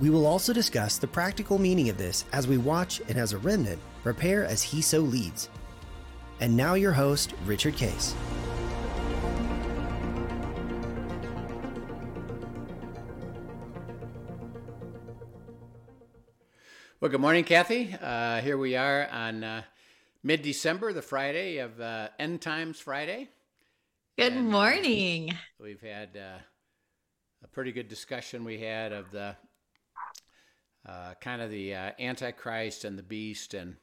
We will also discuss the practical meaning of this as we watch and as a remnant prepare as he so leads. And now, your host, Richard Case. Well, good morning, Kathy. Uh, here we are on uh, mid December, the Friday of uh, End Times Friday. Good And, uh, morning. We've had uh, a pretty good discussion. We had of the uh, kind of the uh, Antichrist and the Beast and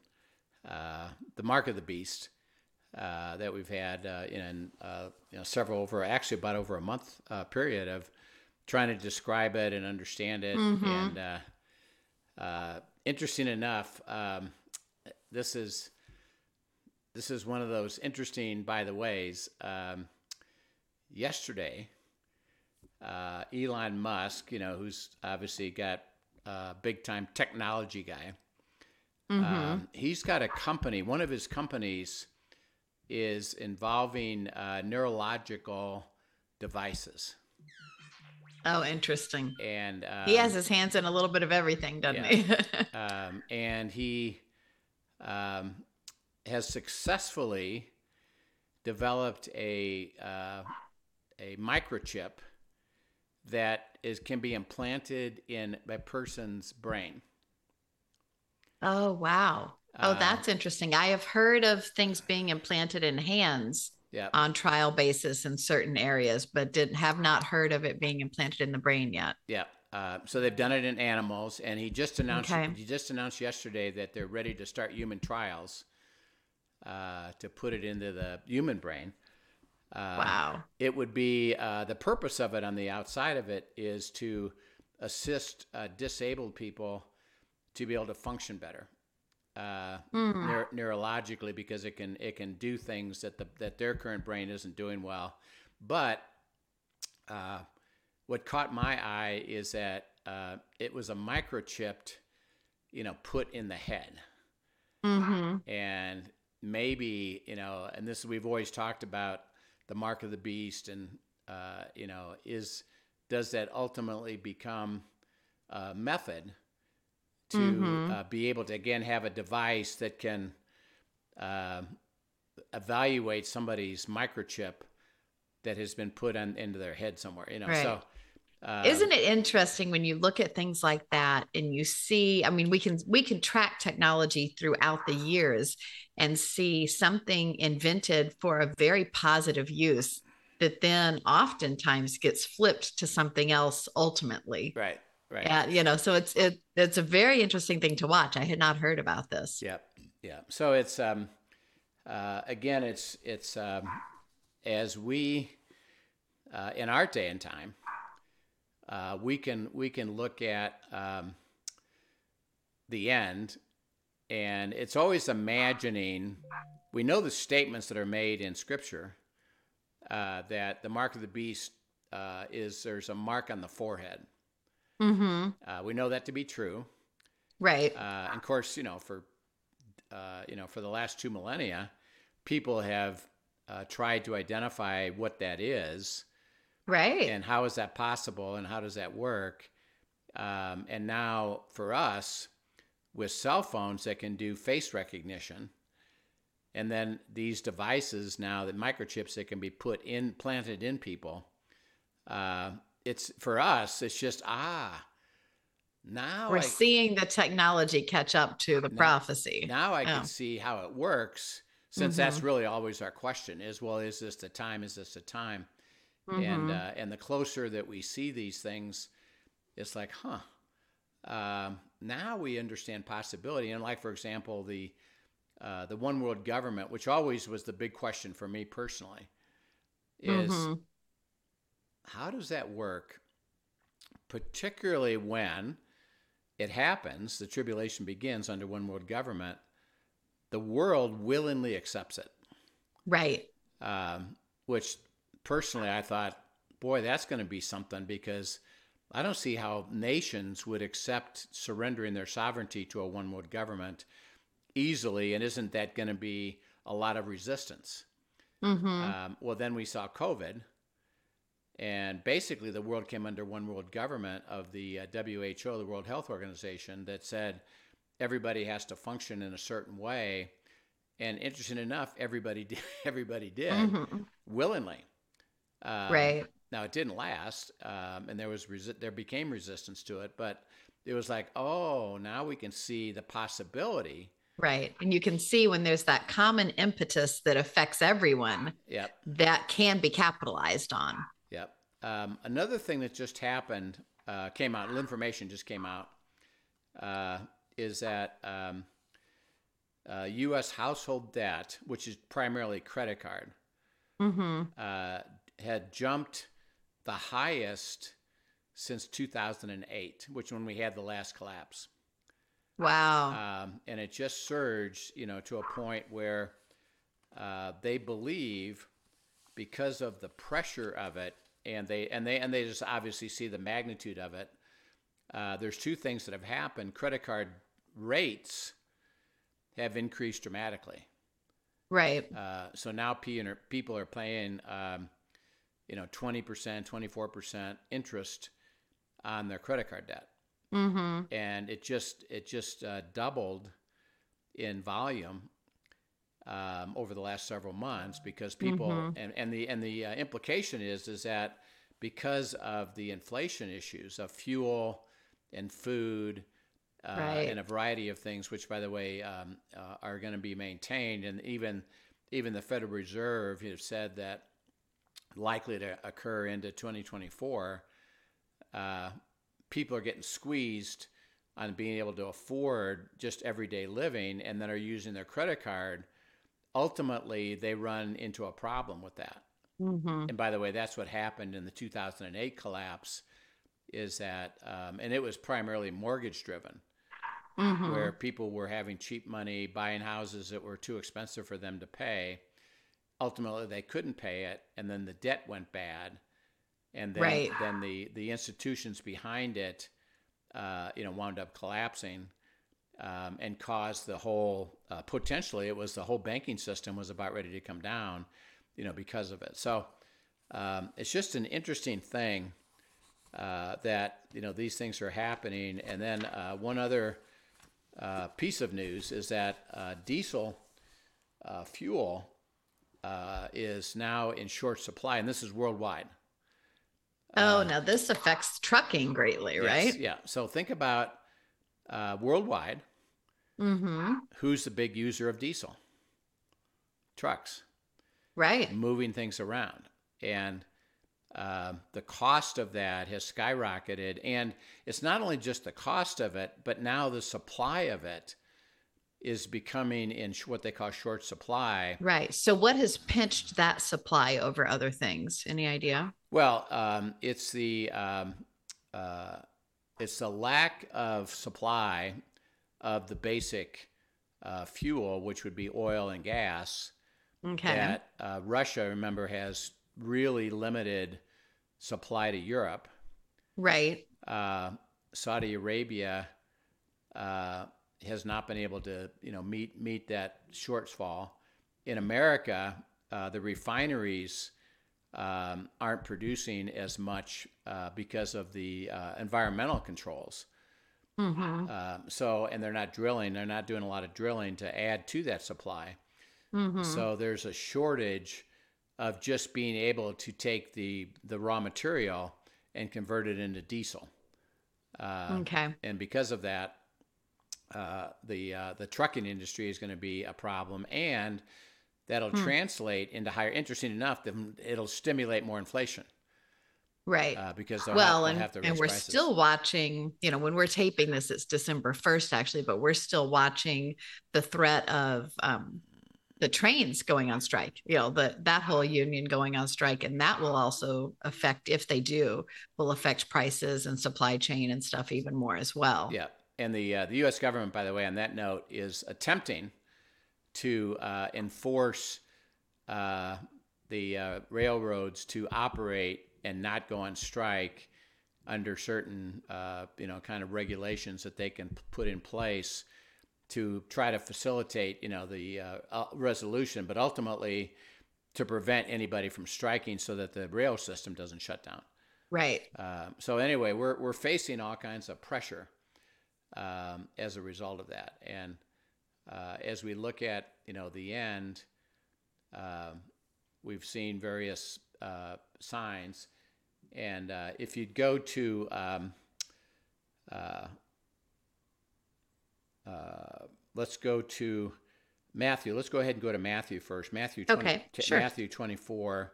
uh, the Mark of the Beast uh, that we've had uh, in uh, you know several over actually about over a month uh, period of trying to describe it and understand it. And uh, uh, interesting enough, um, this is this is one of those interesting by the ways. Um, yesterday, uh, Elon Musk, you know, who's obviously got a big time technology guy, um, he's got a company. One of his companies is involving uh, neurological devices. Oh, interesting. And um, He has his hands in a little bit of everything, doesn't he? um, and he um, has successfully developed a uh, a microchip that is can be implanted in a person's brain. oh, wow. Oh, Uh, that's interesting. I have heard of things being implanted in hands Yeah, on trial basis in certain areas, but didn't have not heard of it being implanted in the brain yet. yeah. Uh, so they've done it in animals, and he just announced Okay. he just announced yesterday that they're ready to start human trials uh, to put it into the human brain. Uh, Wow. it would be uh, the purpose of it on the outside of it is to assist uh, disabled people to be able to function better uh, Hmm. neuro- neurologically because it can it can do things that the that their current brain isn't doing well. But uh, what caught my eye is that uh, it was a microchipped, you know, put in the head hmm and maybe you know and this we've always talked about the mark of the beast and uh, you know is does that ultimately become a method to Mhm. uh, be able to again have a device that can uh, evaluate somebody's microchip that has been put on into their head somewhere you know Right. so uh, Isn't it interesting when you look at things like that and you see, I mean, we can we can track technology throughout the years and see something invented for a very positive use that then oftentimes gets flipped to something else ultimately. right right Yeah, you know, so it's it it's a very interesting thing to watch. I had not heard about this. Yeah, yeah. So it's um, uh, again, it's it's um, as we uh, in our day and time, uh, we can we can look at um, the end, and it's always imagining. We know the statements that are made in Scripture uh, that the mark of the beast uh, is there's a mark on the forehead. Mm-hmm. Uh, we know that to be true. Right. Uh, and of course, you know, for uh, you know, for the last two millennia, people have uh, tried to identify what that is right. and how is that possible and how does that work. Um, and now, for us, with cell phones that can do face recognition, and then these devices now that microchips that can be put in planted in people, uh, it's for us. It's just ah. Now We're I, seeing the technology catch up to the Now- prophecy. now I Oh. can see how it works since that's really always our question is well is this the time is this the time and Mhm. uh, and the closer that we see these things it's like huh um, now we understand possibility and like for example the uh, the one world government which always was the big question for me personally is Mhm. how does that work particularly when it happens, the tribulation begins under one world government, the world willingly accepts it. Right. Um, which personally I thought, boy, that's going to be something because I don't see how nations would accept surrendering their sovereignty to a one world government easily. And isn't that going to be a lot of resistance? Mm-hmm. Um, well, then we saw COVID, and basically the world came under one world government of the uh, WHO, the World Health Organization, that said everybody has to function in a certain way. And interesting enough, everybody did, everybody did Mhm. willingly. Um, right. Now it didn't last, um, and there was resi- there became resistance to it, but it was like, oh, now we can see the possibility. Right. And you can see when there's that common impetus that affects everyone, Yep. that can be capitalized on. Yep. Um, another thing that just happened uh, came out. Information just came out. Uh, is that um, uh, U.S. household debt, which is primarily credit card, Mm-hmm. Had jumped the highest since 2008, which when we had the last collapse. Wow. um, and it just surged, you know, to a point where uh, they believe because of the pressure of it, and they and they and they just obviously see the magnitude of it. Uh, there's two things that have happened: credit card rates have increased dramatically. right. Uh, so now P- people are paying, um, you know, 20%, 24% interest on their credit card debt Mm-hmm. and it just it just uh, doubled in volume um, over the last several months because people Mhm. and, and the and the uh, implication is is that because of the inflation issues of fuel and food uh, Right. and a variety of things, which by the way um, uh, are going to be maintained, and even even the Federal Reserve have said that likely to occur into 2024. Uh, people are getting squeezed on being able to afford just everyday living and then are using their credit card, ultimately they run into a problem with that. Mm-hmm. And by the way, that's what happened in the 2008 collapse is that, um, and it was primarily mortgage driven, Mm-hmm. where people were having cheap money, buying houses that were too expensive for them to pay. Ultimately, they couldn't pay it, and then the debt went bad, and then Right. then the the institutions behind it, uh, you know, wound up collapsing, um, and caused the whole uh, potentially it was the whole banking system was about ready to come down, you know, because of it. So um, it's just an interesting thing uh, that you know these things are happening. And then uh, one other uh, piece of news is that uh, diesel uh, fuel uh, is now in short supply, and this is worldwide. Oh, Uh, now this affects trucking greatly, yes, right? Yeah. So think about uh, worldwide. Mm-hmm. Who's the big user of diesel? Trucks. Right. moving things around. And um the cost of that has skyrocketed. And it's not only just the cost of it, but now the supply of it is becoming in what they call short supply. Right. So what has pinched that supply over other things? Any idea? Well, um, it's the um, uh, it's the lack of supply of the basic uh, fuel, which would be oil and gas. Okay. that uh, Russia, remember, has really limited supply to Europe. Right. Uh, Saudi Arabia uh, has not been able to, you know, meet meet that shortfall. In America, uh, the refineries um, aren't producing as much uh, because of the uh, environmental controls. Mm-hmm. Um, so, and they're not drilling; they're not doing a lot of drilling to add to that supply. Mm-hmm. So there's a shortage of just being able to take the the raw material and convert it into diesel. Uh, okay. and because of that, uh, the uh, the trucking industry is going to be a problem, and that'll Hmm. translate into higher. Interesting enough, then it'll stimulate more inflation Right. uh, because well, have, and, have to raise and we're prices. still watching, you know, when we're taping this, it's December 1st, actually, but we're still watching the threat of um, the trains going on strike, you know, the, that whole union going on strike. And that will also affect, if they do, will affect prices and supply chain and stuff even more as well. Yeah. And the uh, the U.S. government, by the way, on that note, is attempting to uh, enforce uh, the uh, railroads to operate and not go on strike under certain, uh, you know, kind of regulations that they can put in place to try to facilitate, you know, the uh, resolution, but ultimately to prevent anybody from striking so that the rail system doesn't shut down. Right. So anyway, we're we're facing all kinds of pressure um, as a result of that, and uh, as we look at you know the end, um we've seen various uh, signs, and uh, if you'd go to um, uh, uh, let's go to Matthew. Let's go ahead and go to Matthew first. Matthew 20, Okay, sure. Matthew twenty four.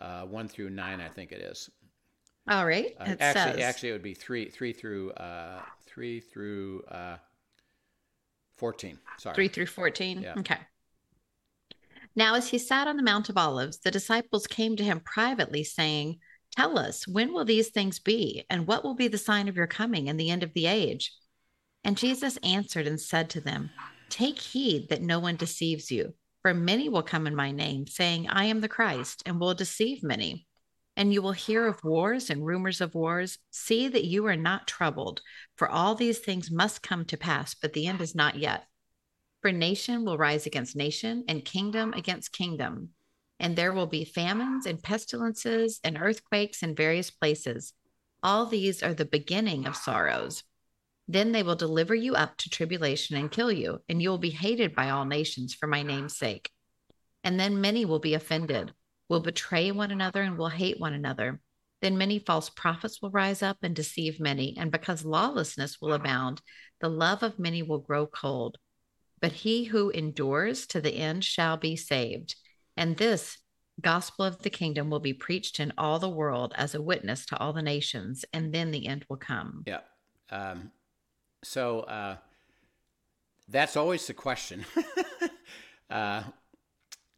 Uh, one through nine, I think it is. All right. Uh, it actually, says. actually, it would be three, three through uh, three through uh, fourteen. Sorry. 3 through 14. Yeah. Okay. Now, as he sat on the Mount of Olives, the disciples came to him privately, saying, Tell us, when will these things be? And what will be the sign of your coming and the end of the age? And Jesus answered and said to them, Take heed that no one deceives you, for many will come in my name, saying, I am the Christ, and will deceive many. And you will hear of wars and rumors of wars. See that you are not troubled, for all these things must come to pass, but the end is not yet. For nation will rise against nation, and kingdom against kingdom. And there will be famines and pestilences and earthquakes in various places. All these are the beginning of sorrows. Then they will deliver you up to tribulation and kill you, and you will be hated by all nations for my name's sake. And then many will be offended, will betray one another, and will hate one another. Then many false prophets will rise up and deceive many, and because lawlessness will abound, the love of many will grow cold. But he who endures to the end shall be saved. And this gospel of the kingdom will be preached in all the world as a witness to all the nations, and then the end will come. Yeah. Um, so uh, that's always the question. uh,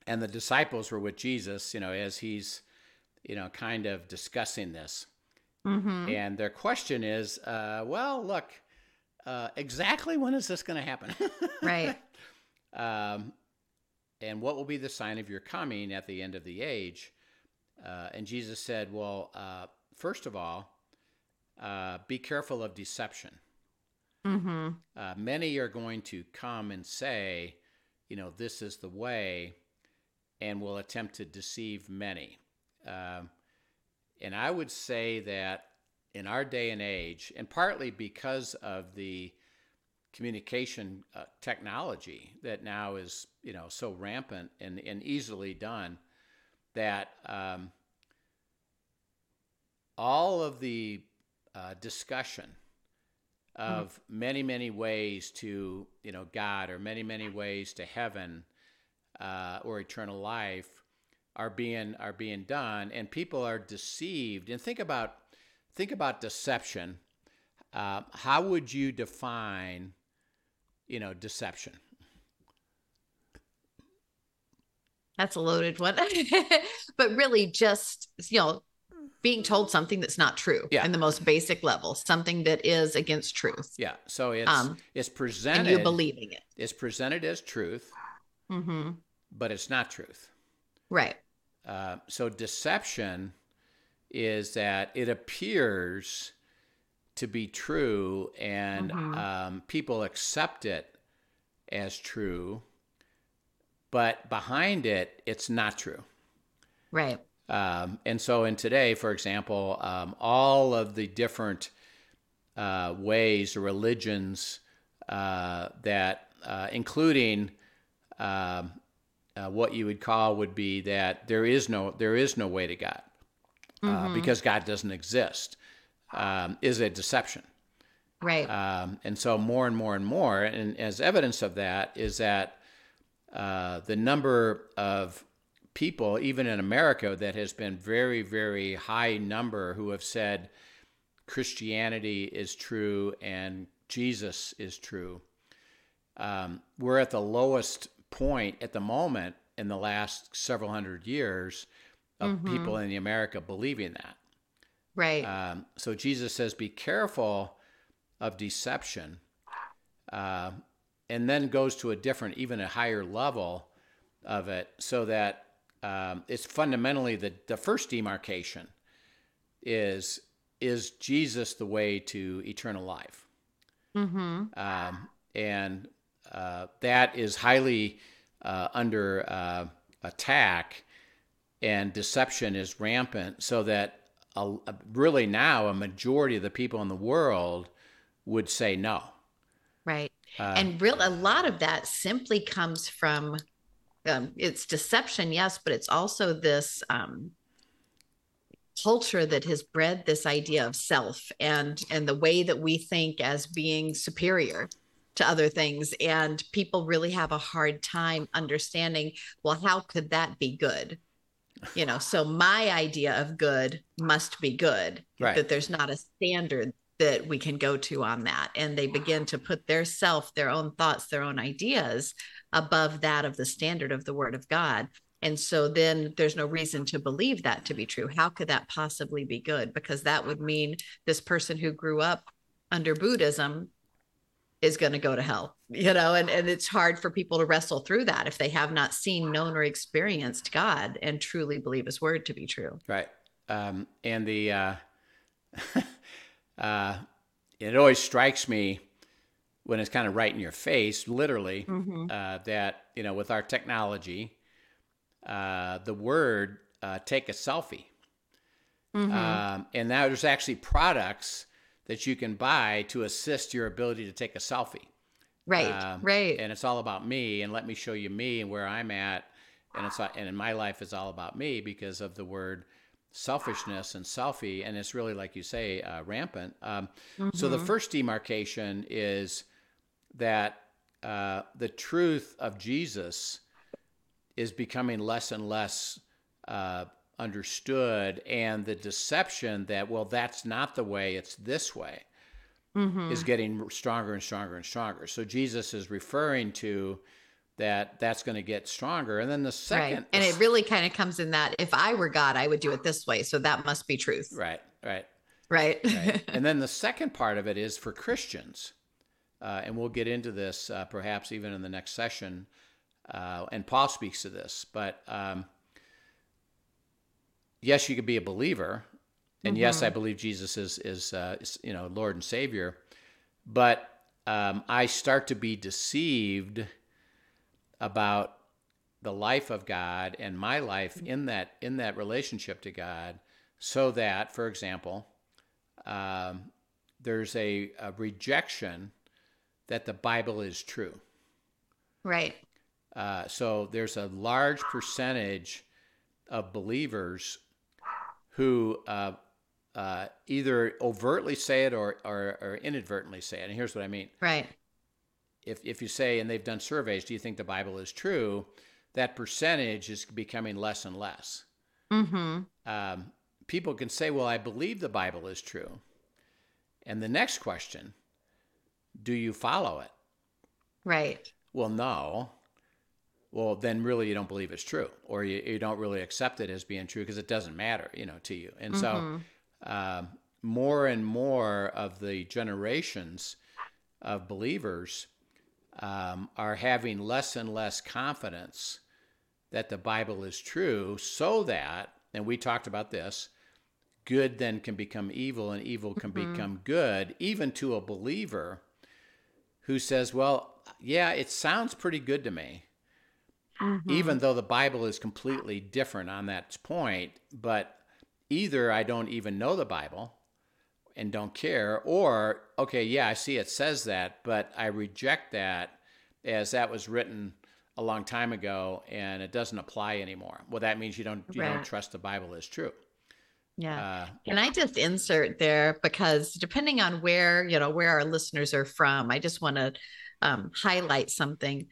and the disciples were with Jesus, you know, as he's, you know, kind of discussing this. Mm-hmm. And their question is, uh, well, look, uh, exactly when is this going to happen? Right. um, and what will be the sign of your coming at the end of the age? Uh, and Jesus said, well, uh, first of all, uh, be careful of deception. Mm-hmm. Uh, many are going to come and say, you know, this is the way, and will attempt to deceive many. Um, and I would say that in our day and age, and partly because of the communication uh, technology that now is, you know, so rampant and, and easily done, that um, all of the uh, discussion of many many ways to you know God or many many ways to heaven uh, or eternal life are being are being done and people are deceived and think about think about deception uh, how would you define you know deception That's a loaded one. but really, just, you know, being told something that's not true Yeah. in the most basic level, something that is against truth, yeah so it's Um, it's and presented you believing it. it's presented as truth Mm-hmm. But it's not truth Right. Uh, so deception is that it appears to be true and Mhm. um, people accept it as true, but behind it, it's not true. Right. Um, and so, in today, for example, um, all of the different uh, ways or religions uh, that, uh, including um, uh, what you would call would be that there is no there is no way to God uh, Mhm. because God doesn't exist, um, is a deception. Right. Um, and so more and more and more, and as evidence of that is that uh, the number of people, even in America, that has been very, very high number who have said Christianity is true and Jesus is true. Um, we're at the lowest point at the moment in the last several hundred years of Mhm. people in the America believing that. right. Um, so Jesus says, be careful of deception uh, and then goes to a different, even a higher level of it, so that um, it's fundamentally the the first demarcation is is Jesus the way to eternal life, Mm-hmm. um, and that is highly uh, under uh, attack, and deception is rampant, so that a, a- really now a majority of the people in the world would say no. Right. Uh, and real a lot of that simply comes from um, it's deception, yes, but it's also this um, culture that has bred this idea of self and and the way that we think as being superior to other things and people really have a hard time understanding well how could that be good? You know so my idea of good must be good Right. that there's not a standard that we can go to on that. And they begin to put their self their own thoughts their own ideas above that of the standard of the word of god. And so then there's no reason to believe that to be true. How could that possibly be good? Because that would mean this person who grew up under buddhism is going to go to hell you know and, and it's hard for people to wrestle through that if they have not seen known or experienced god and truly believe his word to be true Right. Um, and the uh, uh, it always strikes me when it's kind of right in your face, literally, Mhm. uh, that you know with our technology, uh, the word uh, "take a selfie," Mhm. um, and now there's actually products that you can buy to assist your ability to take a selfie. right Um, right And it's all about me, and let me show you me and where I'm at, and it's and in my life is all about me because of the word selfishness and selfie, and it's really like you say, uh, rampant. Um, So the Mhm. first demarcation is that uh, the truth of Jesus is becoming less and less uh, understood, and the deception that well, that's not the way; it's this way Mhm. is getting stronger and stronger and stronger. So Jesus is referring to that that's going to get stronger. And then the second, right and it really kind of comes in that if i were god i would do it this way so that must be truth right, right, right, right. and then the second part of it is for Christians, uh, and we'll get into this uh, perhaps even in the next session. Uh, and Paul speaks to this, but um, yes, you could be a believer, and yes, I believe Jesus is is, uh, is you know Lord and Savior, but um, I start to be deceived about the life of God and my life in that in that relationship to God, so that, for example, um, there's a, a rejection that the Bible is true. right Uh, so there's a large percentage of believers who uh, uh, either overtly say it or, or, or inadvertently say it. And here's what I mean. right If, if you say, and they've done surveys, do you think the Bible is true? That percentage is becoming less and less. mm-hmm. Um, people can say, well, I believe the Bible is true. And the next question, do you follow it? right Well, no. Well, then really you don't believe it's true, or you, you don't really accept it as being true because it doesn't matter, you know, to you. And so, um, more and more of the generations of believers um, are having less and less confidence that the Bible is true, so that, and we talked about this, good then can become evil, and evil can become good, even to a believer who says, Well, yeah, it sounds pretty good to me, Mm-hmm. even though the Bible is completely different on that point. But either I don't even know the Bible and don't care, or, okay, yeah, I see it says that, but I reject that as that was written a long time ago and it doesn't apply anymore. Well, that means you don't you don't trust the Bible as true. yeah Uh, Can I just insert there because depending on where you know where our listeners are from, I just want to um, highlight something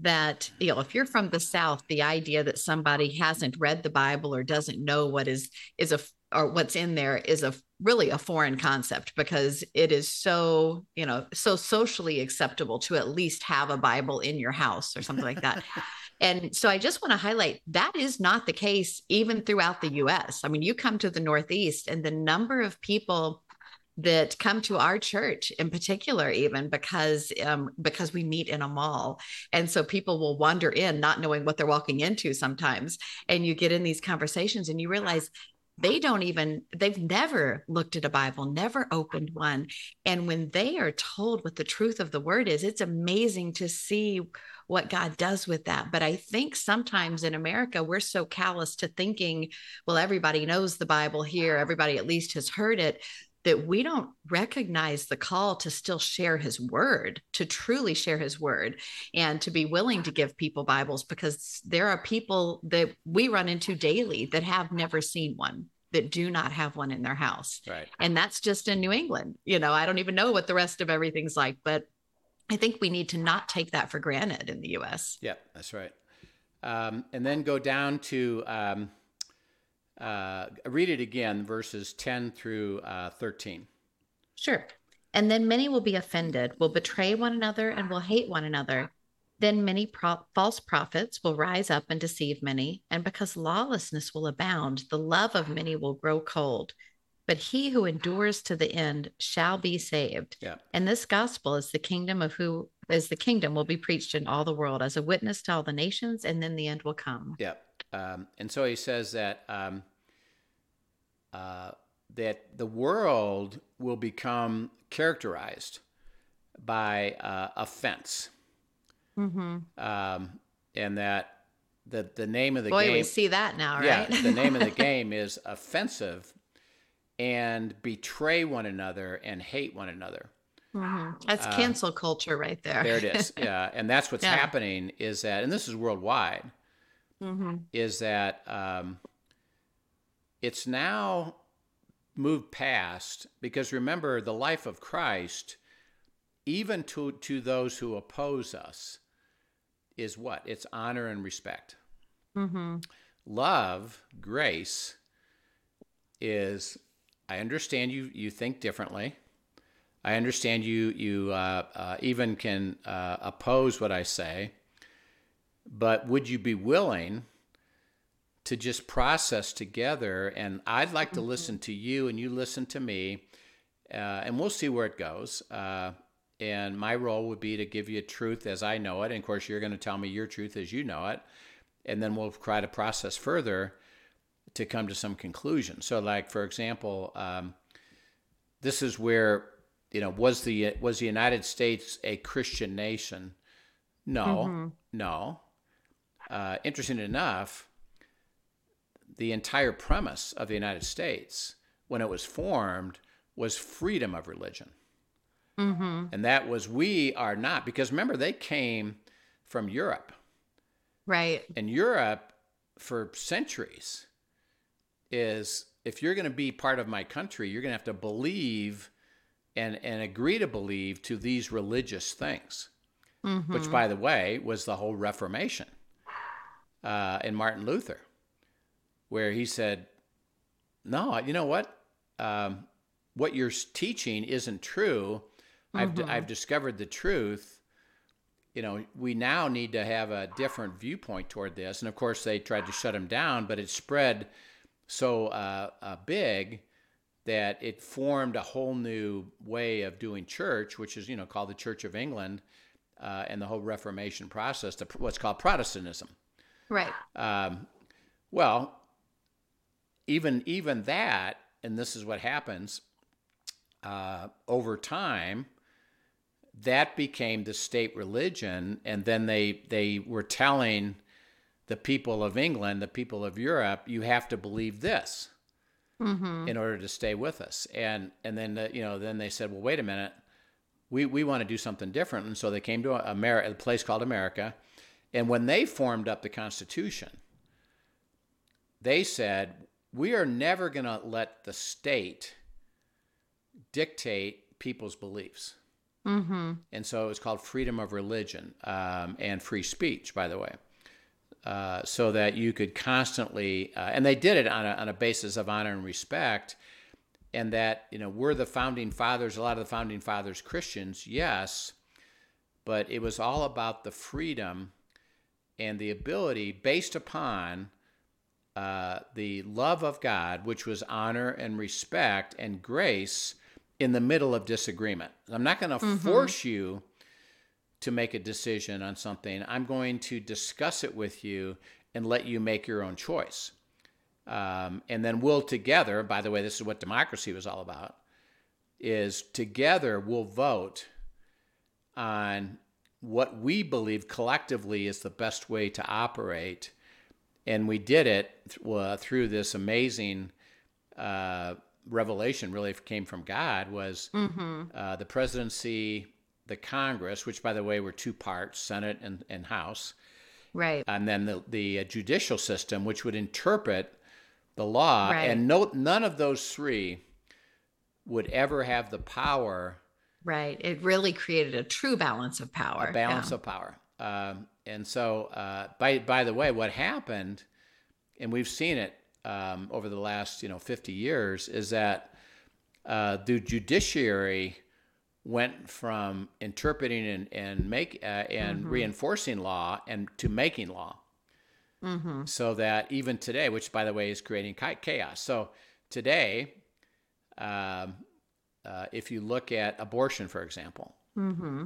that you know if you're from the South, the idea that somebody hasn't read the Bible or doesn't know what is is a or what's in there is a really a foreign concept because it is so you know so socially acceptable to at least have a Bible in your house or something like that. And so I just want to highlight that is not the case even throughout the US. I mean, you come to the Northeast and the number of people that come to our church in particular even because um, because we meet in a mall. And so people will wander in not knowing what they're walking into sometimes. And you get in these conversations and you realize they don't even they've never looked at a bible never opened one. And when they are told what the truth of the word is it's amazing to see what god does with that. But i think sometimes in america we're so callous to thinking well everybody knows the bible here. Everybody at least has heard it that we don't recognize the call to still share his word, to truly share his word, and to be willing to give people Bibles because there are people that we run into daily that have never seen one that do not have one in their house. Right. And that's just in New England. You know, I don't even know what the rest of everything's like, but I think we need to not take that for granted in the US. Yeah, that's right. Um, and then go down to um, uh, read it again, verses 10 through uh, 13. Sure. And then many will be offended, will betray one another, and will hate one another. Then many pro- false prophets will rise up and deceive many. And because lawlessness will abound, the love of many will grow cold. But he who endures to the end shall be saved. Yeah. And this gospel is the kingdom of who is the kingdom will be preached in all the world as a witness to all the nations, and then the end will come. Yeah. Um, and so he says that um, uh, that the world will become characterized by uh, offense, Mm-hmm. um, and that the the name of the game Boy, game. we see that now, right? yeah, the name of the game is offensive, and betray one another and hate one another. Mhm. That's Uh, cancel culture right there. There it is. Yeah, and that's what's Yeah. happening is that, and this is worldwide. Hmm is that um, it's now moved past because remember the life of Christ, even to to those who oppose us, is what it's honor and respect. hmm Love, grace, is I understand you you think differently. I understand you you uh, uh, even can uh, oppose what I say, but would you be willing to just process together? And I'd like to listen to you, and you listen to me, uh, and we'll see where it goes. Uh, and my role would be to give you truth as I know it, and of course you're going to tell me your truth as you know it, and then we'll try to process further to come to some conclusion. So, like for example, um, this is where you know was the was the United States a Christian nation? No, no. Uh, interesting enough, the entire premise of the United States when it was formed was freedom of religion. hmm And that was, we are not, because remember, they came from Europe. Right. And Europe, for centuries, is if you're going to be part of my country, you're going to have to believe and, and agree to believe to these religious things, hmm which, by the way, was the whole Reformation uh, in Martin Luther, where he said, No, you know what? Um, what you're teaching isn't true. I've, Mhm. I've discovered the truth. You know, we now need to have a different viewpoint toward this. And of course, they tried to shut him down, but it spread so uh, uh, big that it formed a whole new way of doing church, which is, you know, called the Church of England uh, and the whole Reformation process, to what's called Protestantism. Right. Um, well, even even that, and this is what happens uh, over time. That became the state religion, and then they they were telling the people of England, the people of Europe, you have to believe this hmm in order to stay with us. And and then uh, you know then they said, well, wait a minute, we we want to do something different. And so they came to a, Ameri- a place called America, and when they formed up the Constitution, they said we are never going to let the state dictate people's beliefs. hmm And so it was called freedom of religion um, and free speech, by the way. Uh, so that you could constantly, uh, and they did it on a, on a basis of honor and respect, and that, you know, we're the founding fathers, a lot of the founding fathers Christians, yes, but it was all about the freedom and the ability based upon uh, the love of God, which was honor and respect and grace, in the middle of disagreement. I'm not going to mm-hmm. force you to make a decision on something. I'm going to discuss it with you and let you make your own choice. Um, and then we'll together, by the way, this is what democracy was all about, is together we'll vote on what we believe collectively is the best way to operate. And we did it uh, through this amazing uh, revelation, really came from God, was mm-hmm. uh, the presidency, the Congress, which, by the way, were two parts Senate and, and House. Right. And then the, the judicial system, which would interpret the law. Right. And no, none of those three would ever have the power Right. It really created a true balance of power. A balance yeah. of power. Um, and so, uh, by by the way, what happened, and we've seen it um, over the last you know 50 years, is that uh, the judiciary went from interpreting and and make uh, and mm-hmm. reinforcing law and to making law. Mm-hmm. So that even today, which by the way is creating chaos. So today, um, uh, if you look at abortion, for example, mm-hmm.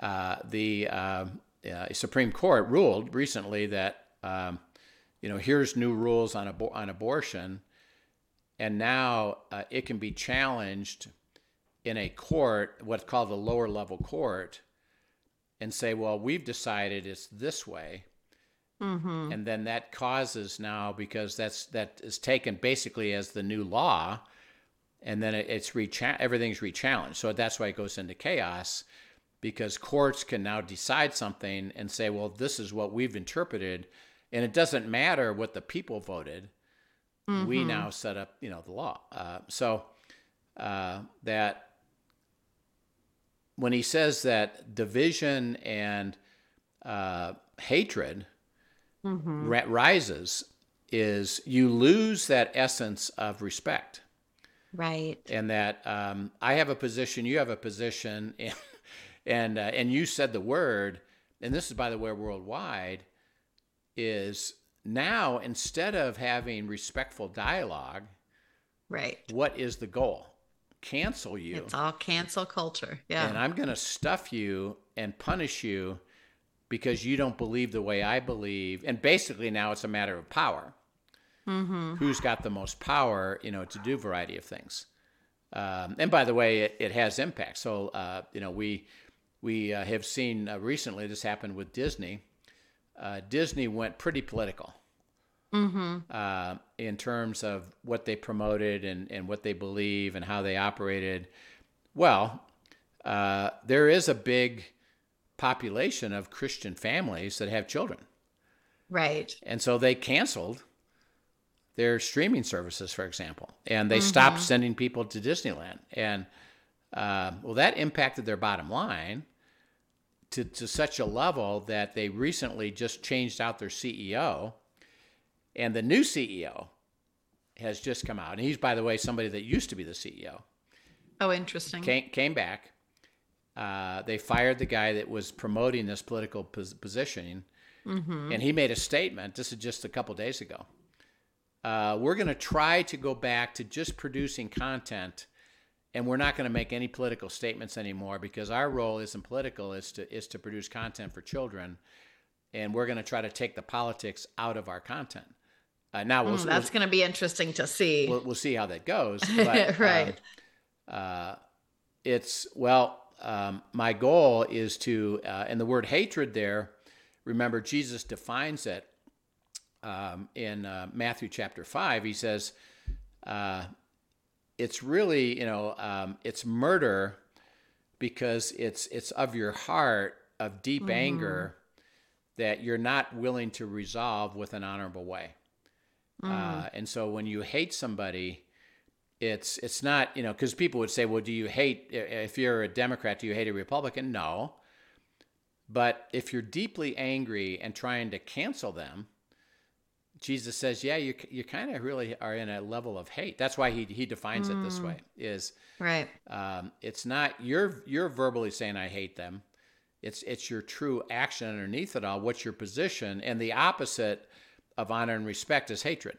uh, the uh, Supreme Court ruled recently that um, you know here's new rules on abo- on abortion, and now uh, it can be challenged in a court, what's called a lower level court, and say, well, we've decided it's this way. Mm-hmm. And then that causes now because that's that is taken basically as the new law and then it, it's recha- everything's rechallenged. So that's why it goes into chaos because courts can now decide something and say, well, this is what we've interpreted, and it doesn't matter what the people voted. Mm-hmm. We now set up, you know, the law. Uh, so uh, that when he says that division and uh, hatred mm-hmm. rises, is you lose that essence of respect. Right. And that um, I have a position, you have a position, and and, uh, and you said the word, and this is by the way worldwide, is now instead of having respectful dialogue, right? What is the goal? Cancel you. It's all cancel culture. Yeah. And I'm going to stuff you and punish you because you don't believe the way I believe. And basically now it's a matter of power mm-hmm. who's got the most power, you know, to do a variety of things. Um, and by the way, it, it has impact. So, uh, you know, we we uh, have seen uh, recently this happened with Disney. Uh, Disney went pretty political mm-hmm. Uh, in terms of what they promoted and, and what they believe and how they operated. Well, uh, there is a big population of Christian families that have children. Right. And so they canceled their streaming services, for example, and they mm-hmm. stopped sending people to Disneyland. And uh, well, that impacted their bottom line to, to such a level that they recently just changed out their CEO. And the new CEO has just come out. And he's, by the way, somebody that used to be the CEO. Oh, interesting. Came, came back. Uh, they fired the guy that was promoting this political pos- positioning. Mm-hmm. And he made a statement. This is just a couple days ago uh, we're going to try to go back to just producing content and we're not going to make any political statements anymore because our role isn't political is to is to produce content for children and we're going to try to take the politics out of our content. Uh, now we'll, mm, that's we'll, going to be interesting to see. We'll, we'll see how that goes but, right. um, uh, it's well um, my goal is to uh, and the word hatred there remember jesus defines it um, in uh, Matthew chapter 5, he says, uh, it's really, you know, um, it's murder because it's, it's of your heart of deep mm-hmm. anger that you're not willing to resolve with an honorable way. Mm. Uh, and so when you hate somebody, it's it's not you know because people would say, well, do you hate if you're a Democrat? Do you hate a Republican? No. But if you're deeply angry and trying to cancel them, Jesus says, yeah, you you kind of really are in a level of hate. That's why he he defines mm. it this way: is right. Um, it's not you're you're verbally saying I hate them. It's it's your true action underneath it all. What's your position? And the opposite of honor and respect is hatred.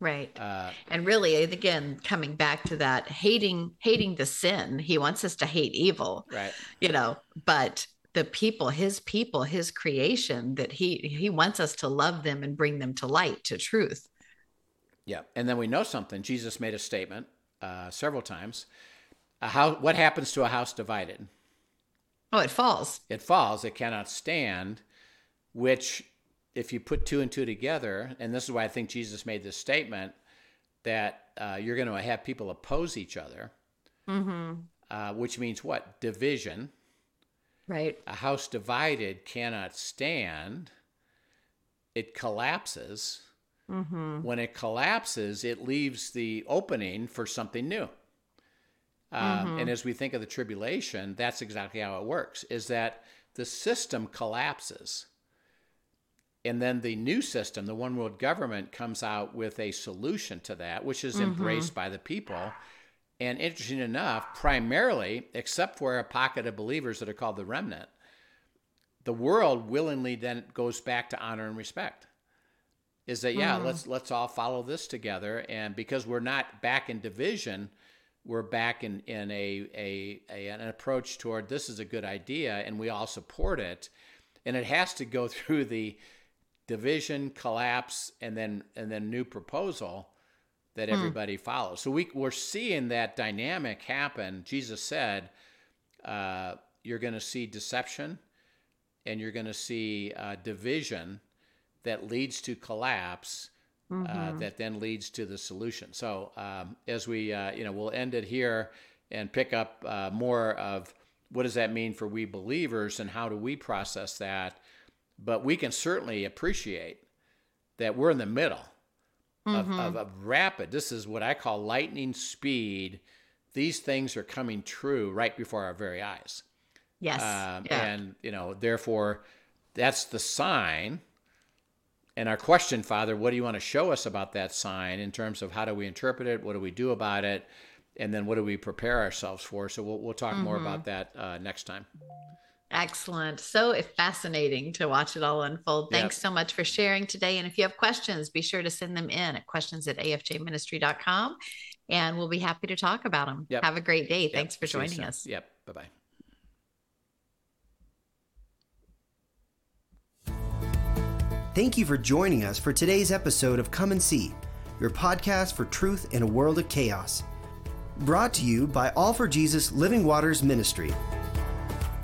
Right. Uh, and really again coming back to that hating hating the sin. He wants us to hate evil. right. You know, but the people, his people, his creation that he he wants us to love them and bring them to light, to truth. Yeah, and then we know something. Jesus made a statement uh, several times. A house, what happens to a house divided? Oh, it falls. It falls. It cannot stand. Which, if you put two and two together, and this is why I think Jesus made this statement that uh, you're going to have people oppose each other, Mm-hmm. uh, which means what? Division. Right. A house divided cannot stand. It collapses. Mm-hmm. when it collapses, it leaves the opening for something new. Um, And as we think of the tribulation, that's exactly how it works: is that the system collapses, and then the new system, the one world government, comes out with a solution to that, which is embraced by the people. And interesting enough, primarily, except for a pocket of believers that are called the remnant, the world willingly then goes back to honor and respect. Is that yeah let's mm-hmm. let's all follow this together. And because we're not back in division we're back in in a, a, a an approach toward this is a good idea and we all support it. And it has to go through the division collapse and then and then new proposal that everybody follows. So we, we're seeing that dynamic happen. Jesus said uh, you're going to see deception and you're going to see uh, division that leads to collapse uh, that then leads to the solution. So um, as we uh, you know we'll end it here and pick up uh, more of what does that mean for we believers and how do we process that. But we can certainly appreciate that we're in the middle of, of, of rapid this is what i call lightning speed these things are coming true right before our very eyes Yes. um, yeah. And, you know, therefore, that's the sign. And our question, Father, what do you want to show us about that sign in terms of how do we interpret it? What do we do about it? And then what do we prepare ourselves for? So we'll, we'll talk more Mm-hmm. about that uh, next time. Excellent. So fascinating to watch it all unfold. Yep. Thanks so much for sharing today. And if you have questions, be sure to send them in at questions at afjministry.com and we'll be happy to talk about them. Yep. Have a great day. Yep. Thanks for See joining us. Yep. Bye bye. Thank you for joining us for today's episode of Come and See, your podcast for truth in a world of chaos. Brought to you by All for Jesus Living Waters Ministry.